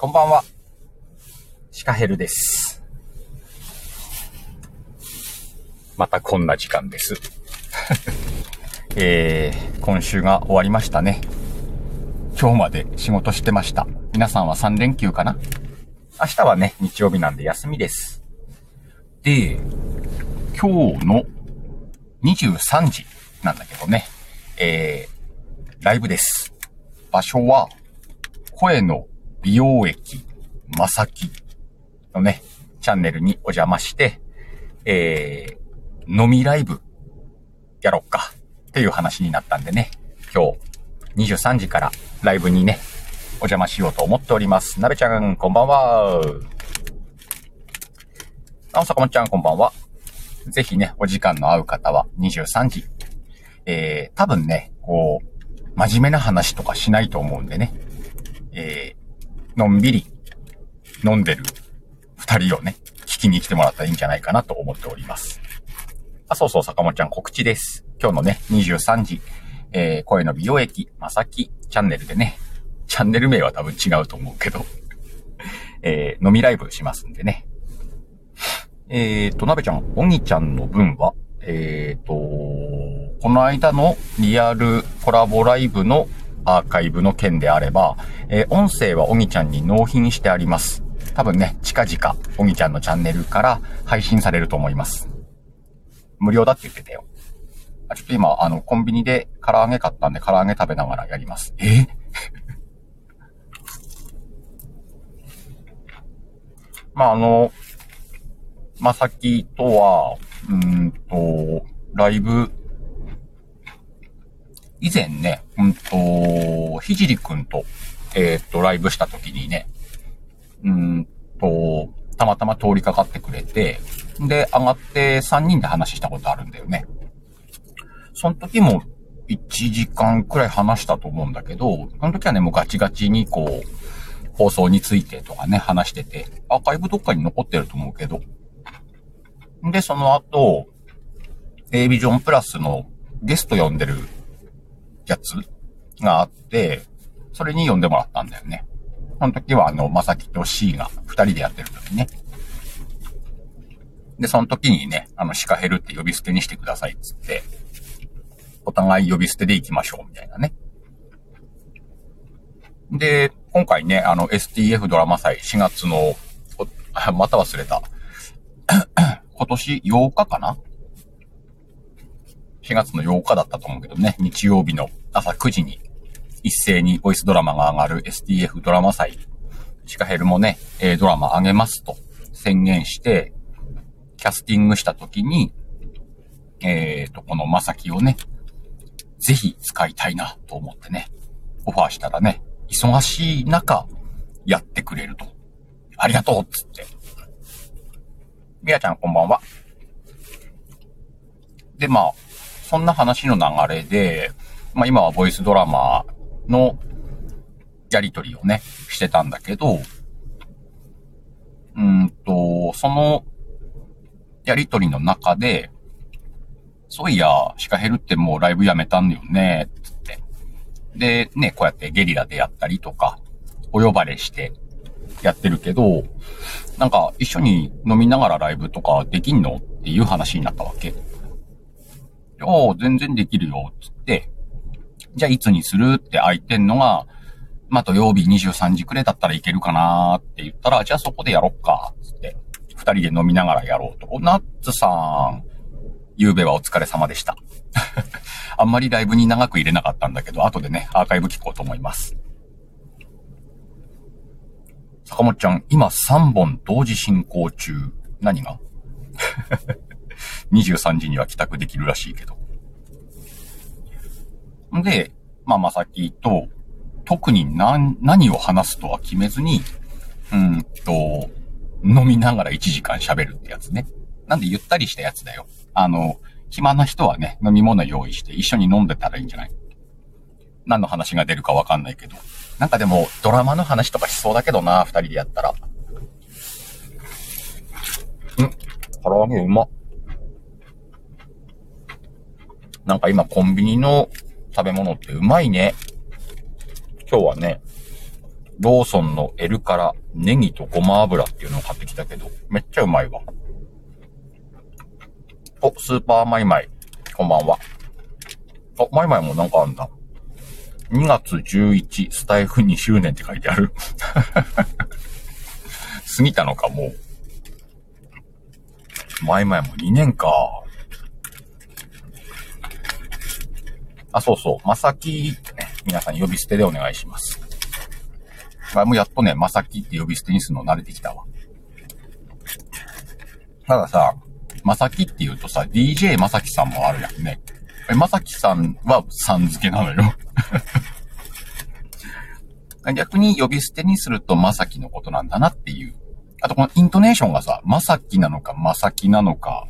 こんばんは。シカヘルです。またこんな時間です。えー、今週が終わりましたね。今日まで仕事してました。皆さんは3連休かな？明日はね、日曜日なんで休みです。で、今日の23時なんだけどね、えー、ライブです。場所は、声の美容液、まさきのね、チャンネルにお邪魔して、えー、飲みライブやろっかっていう話になったんでね、今日23時からライブにね、お邪魔しようと思っております。なべちゃん、こんばんは。あおさかもちゃん、こんばんは。ぜひね、お時間の合う方は23時。えー、多分ね、こう、真面目な話とかしないと思うんでね。えー、のんびり飲んでる二人をね、聞きに来てもらったらいいんじゃないかなと思っております。あ、そうそう、坂本ちゃん告知です。今日のね、23時、えー、声の美容液、まさきチャンネルでね、チャンネル名は多分違うと思うけど、えー、飲みライブしますんでね。えーと、なべちゃん、おぎちゃんの分は、えーと、この間のリアルコラボライブのアーカイブの件であれば、えー音声はおぎちゃんに納品してあります。多分ね、近々、おぎちゃんのチャンネルから配信されると思います。無料だって言ってたよ。あちょっと今、あの、コンビニで唐揚げ買ったんで、唐揚げ食べながらやります。え？まあ、あの、まさきとは、うんと、ライブ、以前ね、うんと、ひじりくんと、えーっと、ライブした時にね、うんと、たまたま通りかかってくれて、で、上がって3人で話したことあるんだよね。その時も1時間くらい話したと思うんだけど、その時はね、もうガチガチにこう、放送についてとかね、話してて、アーカイブどっかに残ってると思うけど。で、その後、A ビジョンプラスのゲスト呼んでるやつがあって、それに呼んでもらったんだよね。その時はあの、まさきと C が二人でやってる時ね。で、その時にね、あの、シカヘルって呼び捨てにしてくださいっつって、お互い呼び捨てで行きましょうみたいなね。で、今回ね、あの、STF ドラマ祭4月の、また忘れた。今年8日かな ?4 月の8日だったと思うけどね、日曜日の朝9時に一斉にボイスドラマが上がる STF ドラマ祭。シカヘルもね、えドラマ上げますと宣言して、キャスティングした時に、えーと、このまさきをね、ぜひ使いたいなと思ってね、オファーしたらね、忙しい中、やってくれると。ありがとうっつって。みやちゃんこんばんは。で、まあ、そんな話の流れで、まあ今はボイスドラマのやりとりをね、してたんだけど、うんと、そのやりとりの中で、そういや、シカヘルってもうライブやめたんだよね、つって。で、ね、こうやってゲリラでやったりとか、お呼ばれしてやってるけど、なんか一緒に飲みながらライブとかできんの？っていう話になったわけ。いや全然できるよ、つって。じゃあいつにするって空いてんのが、まあ土曜日23時くらいだったらいけるかなって言ったら、じゃあそこでやろっか、つって。二人で飲みながらやろうと。おナッツさん、夕べはお疲れ様でした。あんまりライブに長く入れなかったんだけど、後でね、アーカイブ聞こうと思います。坂本ちゃん、今3本同時進行中。何が ?23 時には帰宅できるらしいけど。んで、まあ、まさきと、特に何、何を話すとは決めずに、うーんと、飲みながら1時間喋るってやつね。なんでゆったりしたやつだよ。あの、暇な人はね、飲み物用意して一緒に飲んでたらいいんじゃない？何の話が出るかわかんないけど。なんかでも、ドラマの話とかしそうだけどな、二人でやったら。ん唐揚げうま。なんか今コンビニの食べ物ってうまいね。今日はね、ローソンの L からネギとごま油っていうのを買ってきたけど、めっちゃうまいわ。お、スーパーマイマイ。こんばんは。あ、マイマイもなんかあんだ。2月11スタイフ2周年って書いてある。過ぎたのか、もう。マイマイも2年か。あ、そうそう。まさきってね、皆さん呼び捨てでお願いします。あ、もうやっとね、まさきって呼び捨てにするの慣れてきたわ。たださ、まさきって言うとさ、DJ まさきさんもあるやんね。え、まさきさんはさん付けなのよ。逆に呼び捨てにするとまさきのことなんだなっていう。あとこのイントネーションがさ、まさきなのかまさきなのか。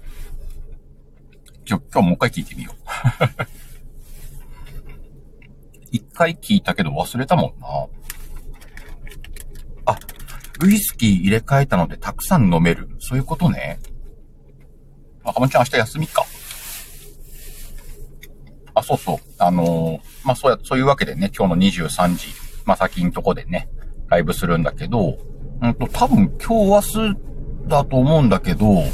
今日、今日もう一回聞いてみよう。一回聞いたけど忘れたもんな。あ、ウイスキー入れ替えたのでたくさん飲める。そういうことね。赤間ちゃん明日休みか。あ、そうそう。あのー、まあ、そうや、そういうわけでね、今日の23時、まあ、先んとこでね、ライブするんだけど、うんと、多分今日明日だと思うんだけど、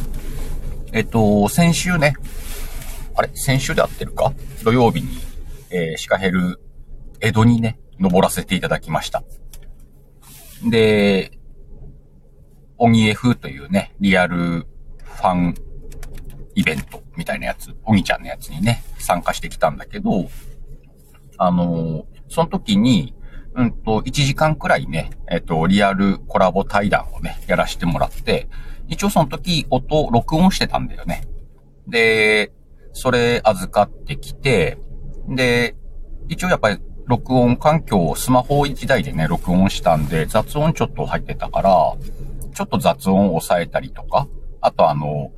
えっと、先週ね、あれ？先週で合ってるか？土曜日に、えー、シカヘル、江戸にね、登らせていただきました。で、オニエフというね、リアルファンイベントみたいなやつ、オニちゃんのやつにね、参加してきたんだけど、あのその時に、うんと、1時間くらいね、えっと、リアルコラボ対談をね、やらせてもらって、一応その時、音、録音してたんだよね。で、それ預かってきて、で、一応やっぱり録音環境をスマホ1台でね、録音したんで、雑音ちょっと入ってたから、ちょっと雑音を抑えたりとか、あとあの、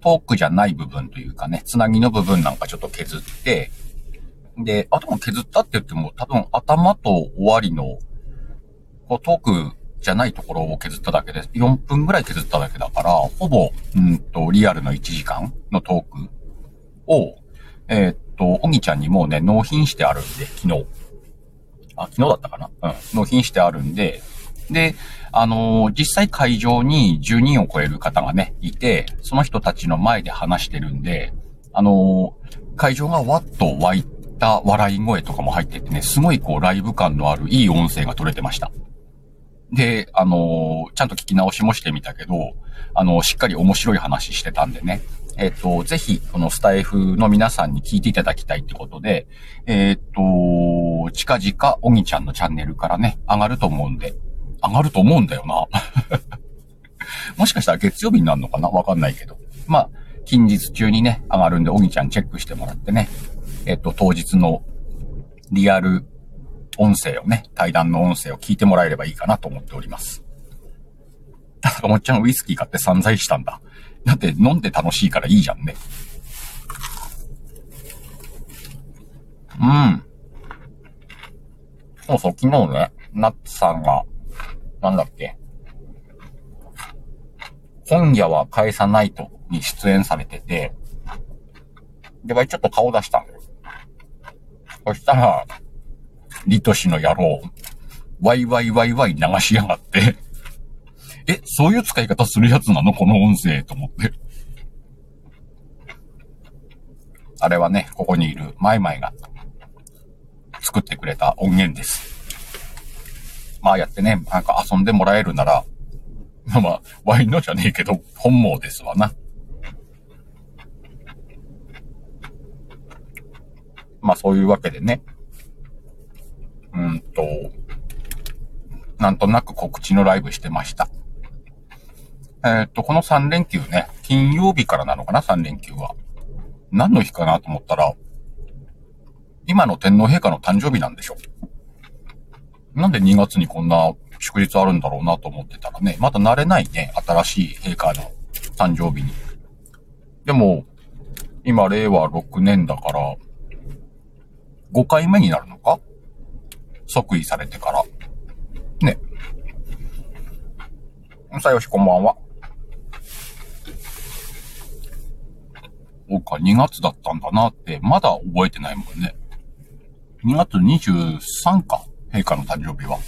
トークじゃない部分というかね、つなぎの部分なんかちょっと削って、で、あとも削ったって言っても多分頭と終わりの、こうトークじゃないところを削っただけで、4分ぐらい削っただけだから、ほぼ、うんと、リアルの1時間のトークを、えー、と、おぎちゃんにもうね、納品してあるんで、昨日。あ、昨日だったかな？うん。納品してあるんで、で、あのー、実際会場に10人を超える方がね、いて、その人たちの前で話してるんで、あのー、会場がわっと湧いた笑い声とかも入っててね、すごいこうライブ感のあるいい音声が取れてました。で、あのー、ちゃんと聞き直しもしてみたけど、あのしっかり面白い話してたんでね、えっ、と、ぜひ、このスタイフの皆さんに聞いていただきたいってことで、えっ、と、近々、おぎちゃんのチャンネルからね、上がると思うんで、上がると思うんだよな。もしかしたら月曜日になるのかな？わかんないけど。まあ、近日中にね、上がるんで、おぎちゃんチェックしてもらってね。えっと、当日のリアル音声をね、対談の音声を聞いてもらえればいいかなと思っております。ただ、もっちゃんウイスキー買って散財したんだ。だって飲んで楽しいからいいじゃんね。うん。そうそう、昨日ね、ナッツさんがなんだっけ。今夜は返さないとに出演されてて、で、わいちょっと顔出したんだよ。そしたら、リトシの野郎、ワイワイワイワイ流しやがって、え、そういう使い方するやつなの？この音声と思って。あれはね、ここにいるマイマイが作ってくれた音源です。まあやってね、なんか遊んでもらえるなら、まあ、ワインのじゃねえけど、本望ですわな。まあそういうわけでね。うんと、なんとなく告知のライブしてました。え、っと、この3連休ね、金曜日からなのかな、3連休は。何の日かなと思ったら、今の天皇陛下の誕生日なんでしょ。なんで2月にこんな祝日あるんだろうなと思ってたらね、まだ慣れないね、新しい陛下の誕生日に。でも、今令和6年だから、5回目になるのか？即位されてから。ね。さよし、こんばんは。か2月だったんだなって、まだ覚えてないもんね。2月23か、陛下の誕生日は。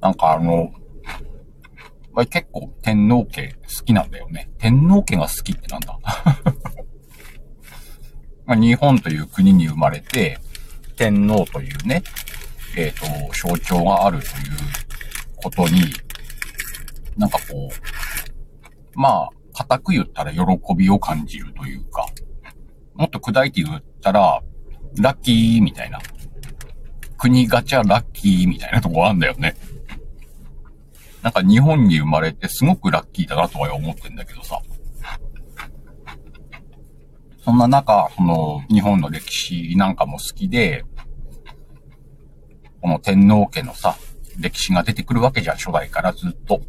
なんかあの、まあ、結構天皇家好きなんだよね。天皇家が好きってなんだ？ま日本という国に生まれて、天皇というね、えっ、ー、と、象徴があるということに、なんかこう、まあ、固く言ったら喜びを感じるというか、もっと砕いて言ったら、ラッキーみたいな。国ガチャラッキーみたいなとこあんだよね。なんか日本に生まれてすごくラッキーだなとは思ってんだけどさ。そんな中、その日本の歴史なんかも好きで、この天皇家のさ、歴史が出てくるわけじゃん、初代からずっと。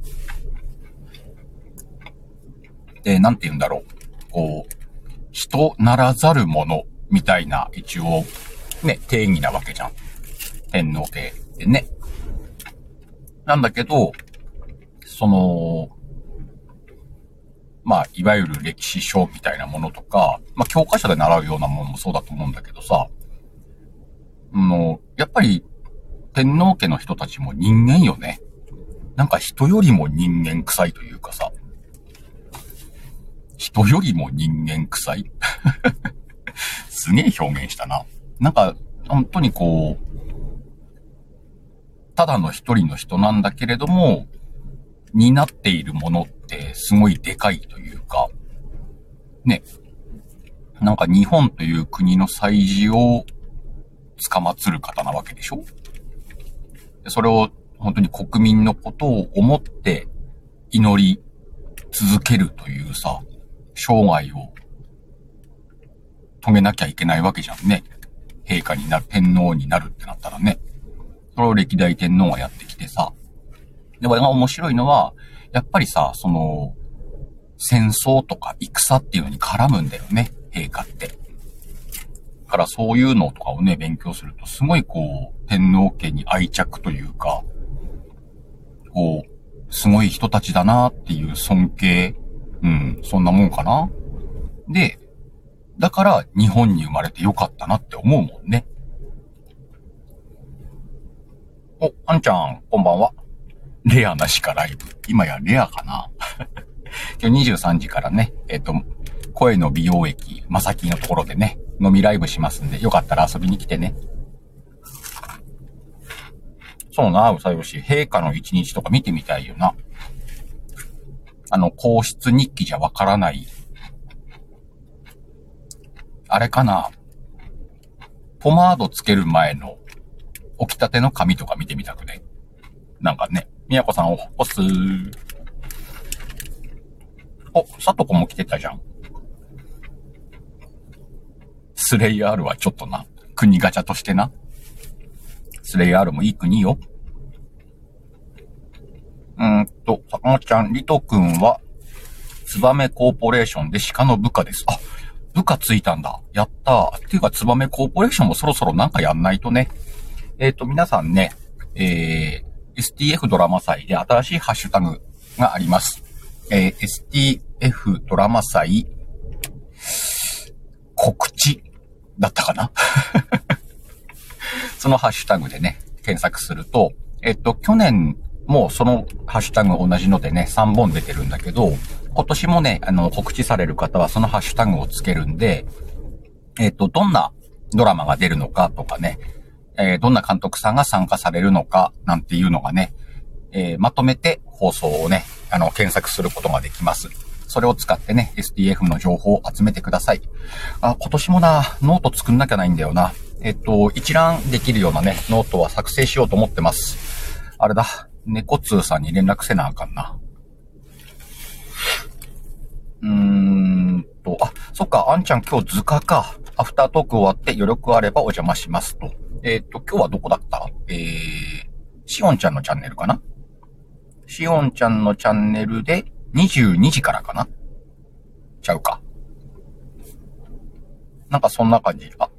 で、なんて言うんだろう。こう、人ならざるものみたいな一応、ね、定義なわけじゃん。天皇家でね。なんだけど、その、まあ、いわゆる歴史書みたいなものとか、まあ、教科書で習うようなものもそうだと思うんだけどさ、の、やっぱり、天皇家の人たちも人間よね。なんか人よりも人間臭いというかさ、人よりも人間臭い？すげえ表現したな。なんか、本当にこう、ただの一人の人なんだけれども、担っているものってすごいでかいというか、ね。なんか日本という国の祭事を捕まつる方なわけでしょ？それを本当に国民のことを思って祈り続けるというさ、生涯を遂げなきゃいけないわけじゃんね。陛下になる、天皇になるってなったらね。それを歴代天皇がやってきてさ。で、これが面白いのは、やっぱりさ、その、戦争とか戦っていうのに絡むんだよね、陛下って。だからそういうのとかをね、勉強すると、すごいこう、天皇家に愛着というか、こう、すごい人たちだなっていう尊敬、うん、そんなもんかな。で、だから日本に生まれてよかったなって思うもんね。お、あんちゃん、こんばんは。レアなしかライブ。今やレアかな 今日23時からね、えっ、と、声の美容液、まさきのところでね、飲みライブしますんで、よかったら遊びに来てね。そうな、うさよし。陛下の一日とか見てみたいよな。あの、皇室日記じゃわからないあれかな？ポマードつける前の起きたての髪とか見てみたくね？なんかね、みやこさんを押す。お、さとこも来てたじゃん。スレイヤールはちょっとな、国ガチャとしてな。スレイヤールもいい国よ。うんと、さかなちゃん、リトくんは、ツバメコーポレーションで鹿の部下です。あ、部下ついたんだ。やったー。っていうか、ツバメコーポレーションもそろそろなんかやんないとね。えっ、ー、と、皆さんね、えー、STF ドラマ祭で新しいハッシュタグがあります。えー、STF ドラマ祭、告知だったかな？そのハッシュタグでね、検索すると、えっと、去年もうそのハッシュタグ同じのでね、3本出てるんだけど、今年もね、あの、告知される方はそのハッシュタグをつけるんで、えっ、ー、と、どんなドラマが出るのかとかね、えー、どんな監督さんが参加されるのかなんていうのがね、えー、まとめて放送をね、あの、検索することができます。それを使ってね、SDF の情報を集めてください。あ、今年もな、ノート作んなきゃないんだよな。えっと、一覧できるようなね、ノートは作成しようと思ってます。あれだ、猫通さんに連絡せなあかんな。うーんと、あ、そっか、あんちゃん今日図鑑か。アフタートーク終わって余力あればお邪魔しますと。えっ、ー、と、今日はどこだった？えー、しおんちゃんのチャンネルかな？しおんちゃんのチャンネルで22時からかな？ちゃうか。なんかそんな感じ。あ、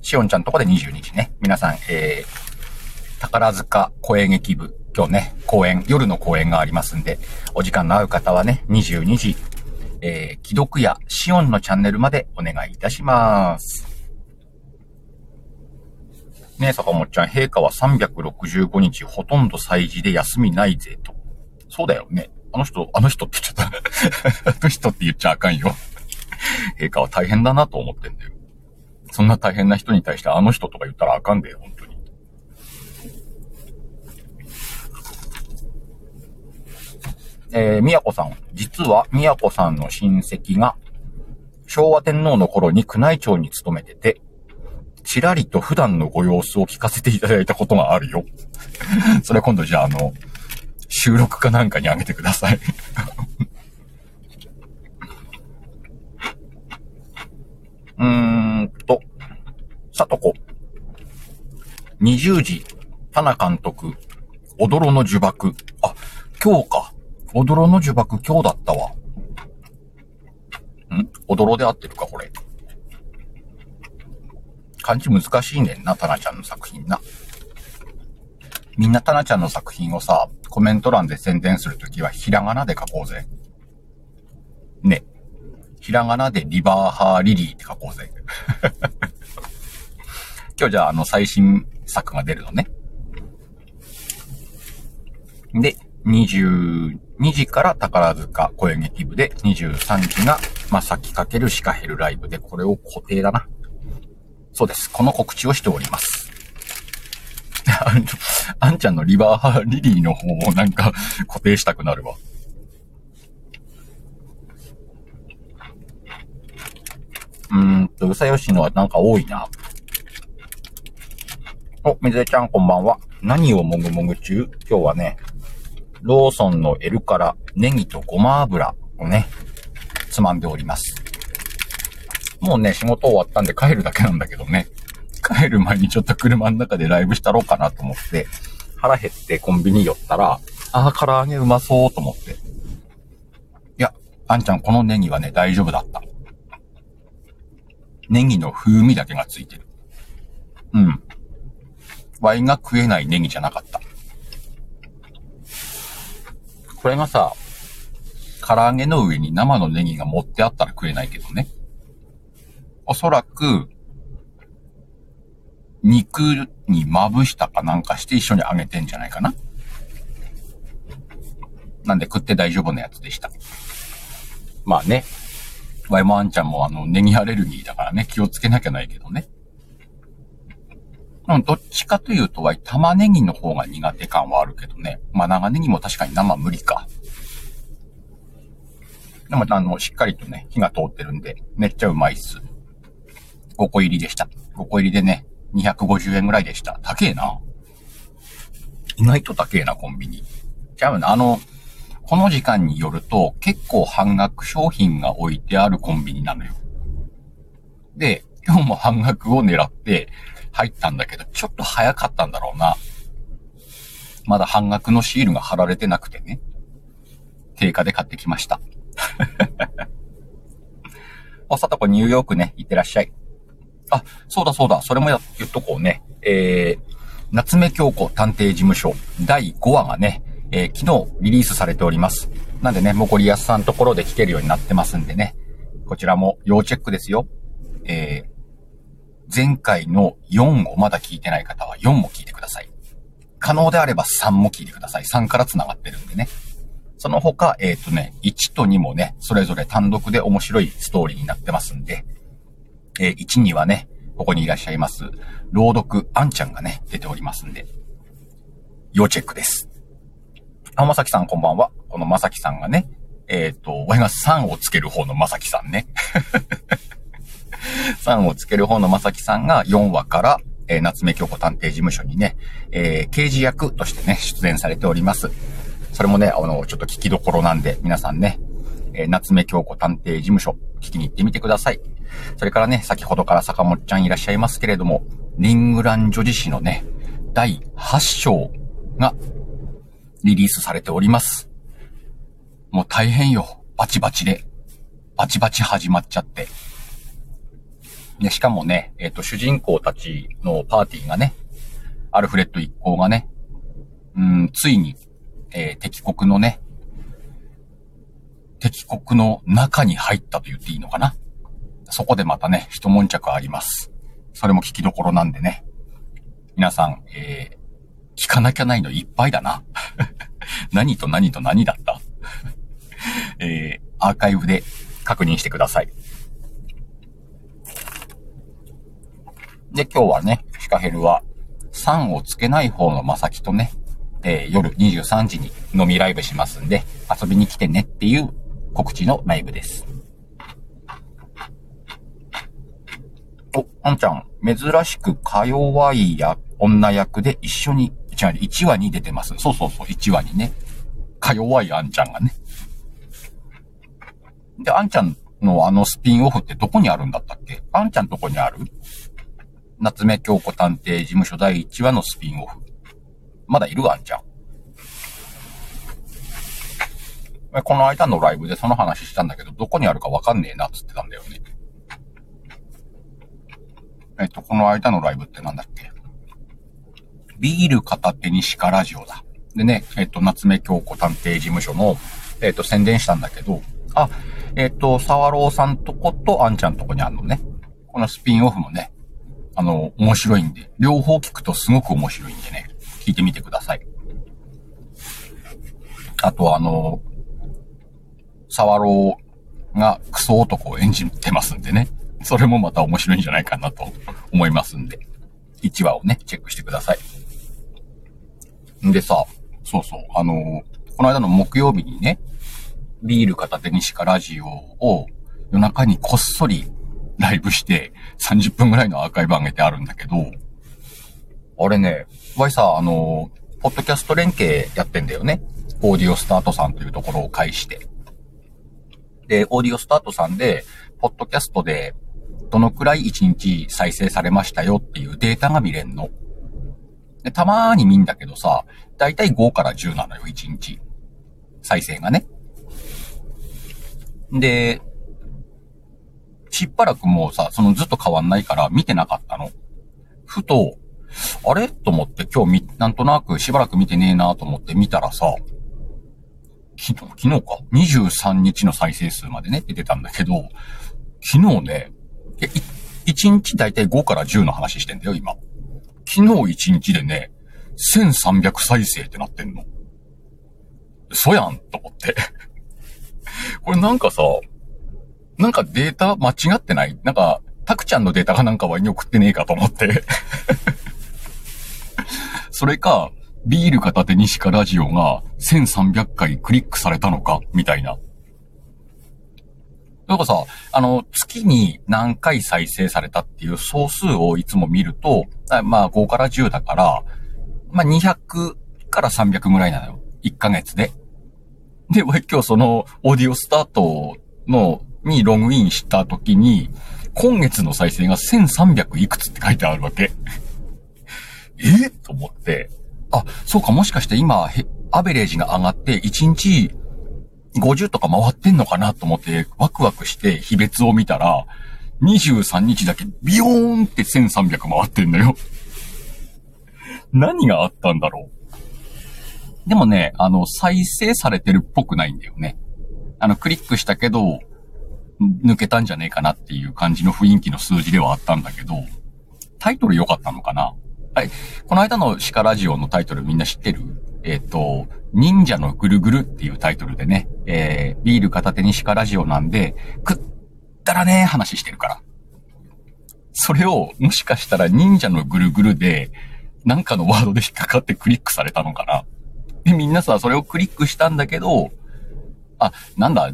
しおんちゃんとこで22時ね。皆さん、えー、宝塚声劇部、今日ね、公演、夜の公演がありますんで、お時間の合う方はね、22時えー、既読やシオンのチャンネルまでお願いいたします。ねえ、坂本ちゃん、陛下は365日ほとんど祭事で休みないぜと。そうだよね。あの人、あの人って言っちゃった。あの人って言っちゃあかんよ。陛下は大変だなと思ってんだよ。そんな大変な人に対してあの人とか言ったらあかんでよ、本当に。えー、宮子さん。実は宮子さんの親戚が、昭和天皇の頃に宮内庁に勤めてて、ちらりと普段のご様子を聞かせていただいたことがあるよ。それ今度じゃああの、収録かなんかにあげてください。うーんと、さとこ。20時、田名監督、踊ろの呪縛。あ、今日か。踊ろの呪縛今日だったわ。ん？踊ろで合ってるか、これ。漢字難しいねんな、タナちゃんの作品な。みんなタナちゃんの作品をさ、コメント欄で宣伝するときはひらがなで書こうぜ。ね。ひらがなでリバーハーリリーって書こうぜ。今日じゃああの最新作が出るのね。で、22時から宝塚声劇部で、23時がまさきかけるシカヘルライブで、これを固定だな。そうです。この告知をしております。あんちゃんのリバーリリーの方をなんか固定したくなるわ。うーんと、うさよしのはなんか多いな。お、みずえちゃんこんばんは。何をもぐもぐ中？今日はね、ローソンの L からネギとごま油をね、つまんでおります。もうね、仕事終わったんで帰るだけなんだけどね。帰る前にちょっと車の中でライブしたろうかなと思って、腹減ってコンビニ寄ったら、ああ、唐揚げうまそうと思って。いや、あんちゃんこのネギはね、大丈夫だった。ネギの風味だけがついてる。うん。ワイが食えないネギじゃなかった。これがさ、唐揚げの上に生のネギが持ってあったら食えないけどね。おそらく、肉にまぶしたかなんかして一緒に揚げてんじゃないかな。なんで食って大丈夫なやつでした。まあね。ワイもあんちゃんもあの、ネギアレルギーだからね、気をつけなきゃないけどね。うん、どっちかというとは、玉ねぎの方が苦手感はあるけどね。まあ長ネギも確かに生無理か。でも、あの、しっかりとね、火が通ってるんで、めっちゃうまいっす。5個入りでした。5個入りでね、250円ぐらいでした。高えな。意外と高えな、コンビニ。ちゃうな、あの、この時間によると結構半額商品が置いてあるコンビニなのよ。で、今日も半額を狙って入ったんだけど、ちょっと早かったんだろうな。まだ半額のシールが貼られてなくてね。定価で買ってきました。お、さとこニューヨークね、行ってらっしゃい。あ、そうだそうだ、それもや、言っとこうね。えー、夏目京子探偵事務所第5話がね、えー、昨日リリースされております。なんでね、もうこりやすさんところで聞けるようになってますんでね。こちらも要チェックですよ。えー、前回の4をまだ聞いてない方は4も聞いてください。可能であれば3も聞いてください。3から繋がってるんでね。その他、えっ、ー、とね、1と2もね、それぞれ単独で面白いストーリーになってますんで、えー、1にはね、ここにいらっしゃいます、朗読あんちゃんがね、出ておりますんで、要チェックです。あ、まさきさんこんばんは。このまさきさんがね、えっ、ー、と、俺が3をつける方のまさきさんね。3をつける方のまさきさんが4話から、えー、夏目京子探偵事務所にね、えー、刑事役としてね、出演されております。それもね、あの、ちょっと聞きどころなんで、皆さんね、えー、夏目京子探偵事務所、聞きに行ってみてください。それからね、先ほどから坂本ちゃんいらっしゃいますけれども、リングラン女子誌のね、第8章がリリースされております。もう大変よ。バチバチで。バチバチ始まっちゃって。で、しかもね、えっ、と、主人公たちのパーティーがね、アルフレッド一行がね、うん、ついに、えー、敵国のね、敵国の中に入ったと言っていいのかな？そこでまたね、一悶着あります。それも聞きどころなんでね。皆さん、えー、聞かなきゃないのいっぱいだな。何と何と何だった？えー、アーカイブで確認してください。で、今日はね、シカヘルは、3をつけない方のまさきとね、えー、夜23時に飲みライブしますんで、遊びに来てねっていう告知のライブです。お、あんちゃん、珍しくか弱いや女役で一緒に、違う、1話に出てます。そうそうそう、1話にね。か弱いあんちゃんがね。で、あんちゃんのあのスピンオフってどこにあるんだったっけ？あんちゃんとこにある？夏目京子探偵事務所第1話のスピンオフ。まだいるあんちゃん。この間のライブでその話したんだけど、どこにあるかわかんねえなっつってたんだよね。えっと、この間のライブってなんだっけビール片手に鹿ラジオだ。でね、えっと、夏目京子探偵事務所の、えっと、宣伝したんだけど、あ、えっと、沢朗さんとことあんちゃんとこにあるのね。このスピンオフもね、あの、面白いんで、両方聞くとすごく面白いんでね、聞いてみてください。あとあの、沢朗がクソ男を演じてますんでね。それもまた面白いんじゃないかなと思いますんで、1話をね、チェックしてください。んでさ、そうそう、あの、この間の木曜日にね、ビール片手にしかラジオを夜中にこっそりライブして30分ぐらいのアーカイブ上げてあるんだけど、あれね、わいさ、あの、ポッドキャスト連携やってんだよね？オーディオスタートさんというところを介して。で、オーディオスタートさんで、ポッドキャストでどのくらい1日再生されましたよっていうデータが見れんの。で、たまーに見んだけどさ、だいたい5から10なのよ、1日。再生がね。で、しばらくもうさ、そのずっと変わんないから見てなかったの。ふと、あれ？と思って今日み、なんとなくしばらく見てねえなと思って見たらさ、昨日、昨日か。23日の再生数までね、出てたんだけど、昨日ね、え、1日だいたい5から10の話してんだよ、今。昨日1日でね、1300再生ってなってんの。そやんと思ってこれなんかさ、なんかデータ間違ってない？なんか、タクちゃんのデータがなんかワイに送ってねえかと思って それか、ビール片手にしかラジオが1300回クリックされたのか？みたいな。なんかさ、あの、月に何回再生されたっていう総数をいつも見ると、まあ5から10だから、まあ200から300ぐらいなのよ。1ヶ月で。で、今日そのオーディオスタートの、にログインした時に、今月の再生が1300いくつって書いてあるわけ。え？と思って、あ、そうか、もしかして今、アベレージが上がって、1日50とか回ってんのかなと思ってワクワクして秘別を見たら、23日だけビヨーンって1300回ってんのよ。何があったんだろう？でもね、あの、再生されてるっぽくないんだよね。あの、クリックしたけど、抜けたんじゃねえかなっていう感じの雰囲気の数字ではあったんだけど、タイトル良かったのかな？はい。この間の鹿ラジオのタイトルみんな知ってる？えっ、ー、と、忍者のぐるぐるっていうタイトルでね、えー、ビール片手に鹿ラジオなんで、くったらねー話してるから。それを、もしかしたら忍者のぐるぐるで、なんかのワードで引っかかってクリックされたのかな？で、みんなさ、それをクリックしたんだけど、あ、なんだ、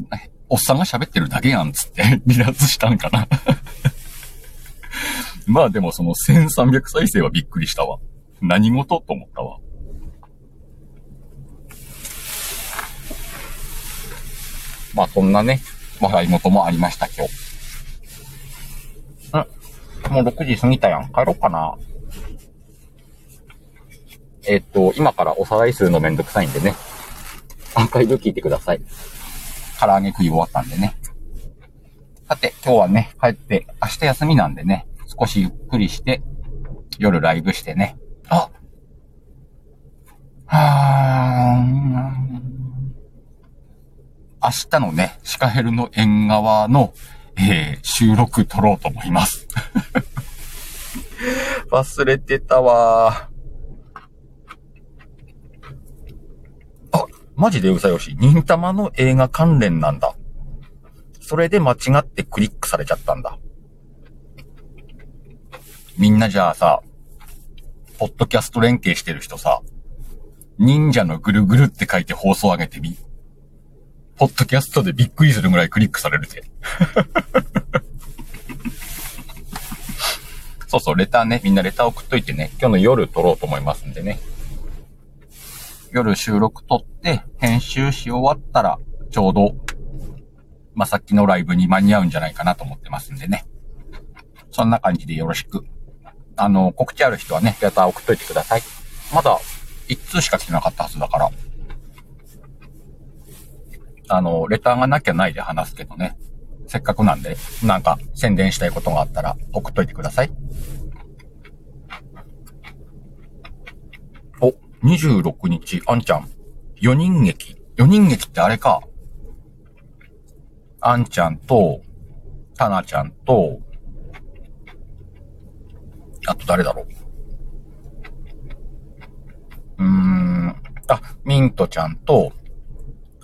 おっさんが喋ってるだけやんつって 離脱したんかな まあでもその1300再生はびっくりしたわ。何事と思ったわ。まあそんなね、笑い事もありました、今日。んもう6時過ぎたやん。帰ろうかな。えっと、今からおさらいするのめんどくさいんでね。アーカイブ聞いてください。唐揚げ食い終わったんでね。さて、今日はね、帰って明日休みなんでね、少しゆっくりして、夜ライブしてね。あはー明日のね、シカヘルの縁側の、えー、収録撮ろうと思います。忘れてたわ。あ、マジでうさよし。忍たまの映画関連なんだ。それで間違ってクリックされちゃったんだ。みんなじゃあさ、ポッドキャスト連携してる人さ、忍者のぐるぐるって書いて放送上げてみ。ポッドキャストでびっくりするぐらいクリックされるぜ。そうそう、レターね、みんなレター送っといてね、今日の夜撮ろうと思いますんでね。夜収録撮って、編集し終わったら、ちょうど、まあ、さっきのライブに間に合うんじゃないかなと思ってますんでね。そんな感じでよろしく。あの、告知ある人はね、レター送っといてください。まだ、一通しか来てなかったはずだから。あの、レターがなきゃないで話すけどね。せっかくなんで、なんか宣伝したいことがあったら送っといてください。お、26日、あんちゃん。4人劇。4人劇ってあれか。あんちゃんと、たなちゃんと、あと誰だろう。うーん、あ、ミントちゃんと、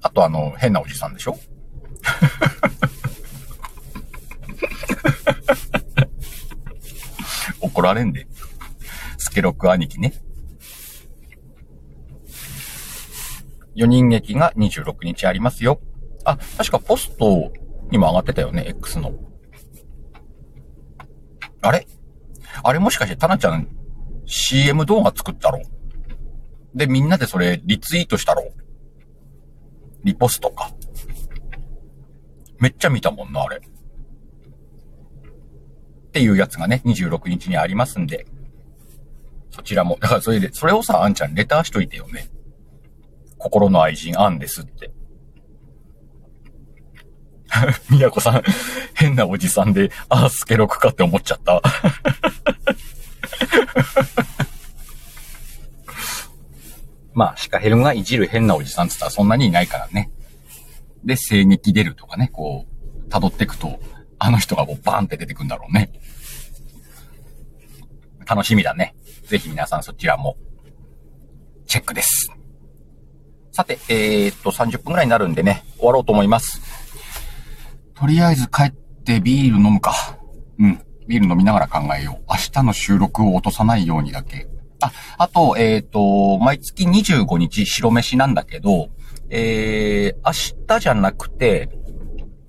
あとあの、変なおじさんでしょ？怒られんで。スケロク兄貴ね。4人劇が26日ありますよ。あ、確かポストにも上がってたよね、X の。あれ？あれもしかしてタナちゃん CM 動画作ったろ？で、みんなでそれリツイートしたろ？リポストか。めっちゃ見たもんな、あれ。っていうやつがね、26日にありますんで、そちらも、だからそれで、それをさ、あんちゃんレターしといてよね。心の愛人、アンですって。みやこさん、変なおじさんで、ああ、スケロクかって思っちゃった。まあ、シカヘルムがいじる変なおじさんって言ったらそんなにいないからね。で、声劇出るとかね、こう、辿っていくと、あの人がこうバーンって出てくんだろうね。楽しみだね。ぜひ皆さんそちらも、チェックです。さて、えー、っと、30分くらいになるんでね、終わろうと思います。とりあえず帰ってビール飲むか。うん。ビール飲みながら考えよう。明日の収録を落とさないようにだけ。あ、あと、えっ、と、毎月25日白飯なんだけど、えー、明日じゃなくて、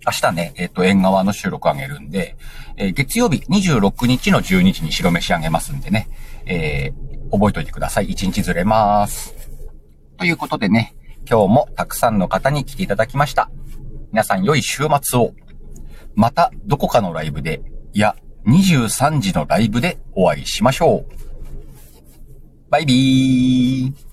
明日ね、えっ、と、縁側の収録あげるんで、えー、月曜日26日の12時に白飯あげますんでね、えー、覚えておいてください。1日ずれます。ということでね、今日もたくさんの方に来ていただきました。皆さん良い週末を。またどこかのライブで、いや、23時のライブでお会いしましょう。バイビー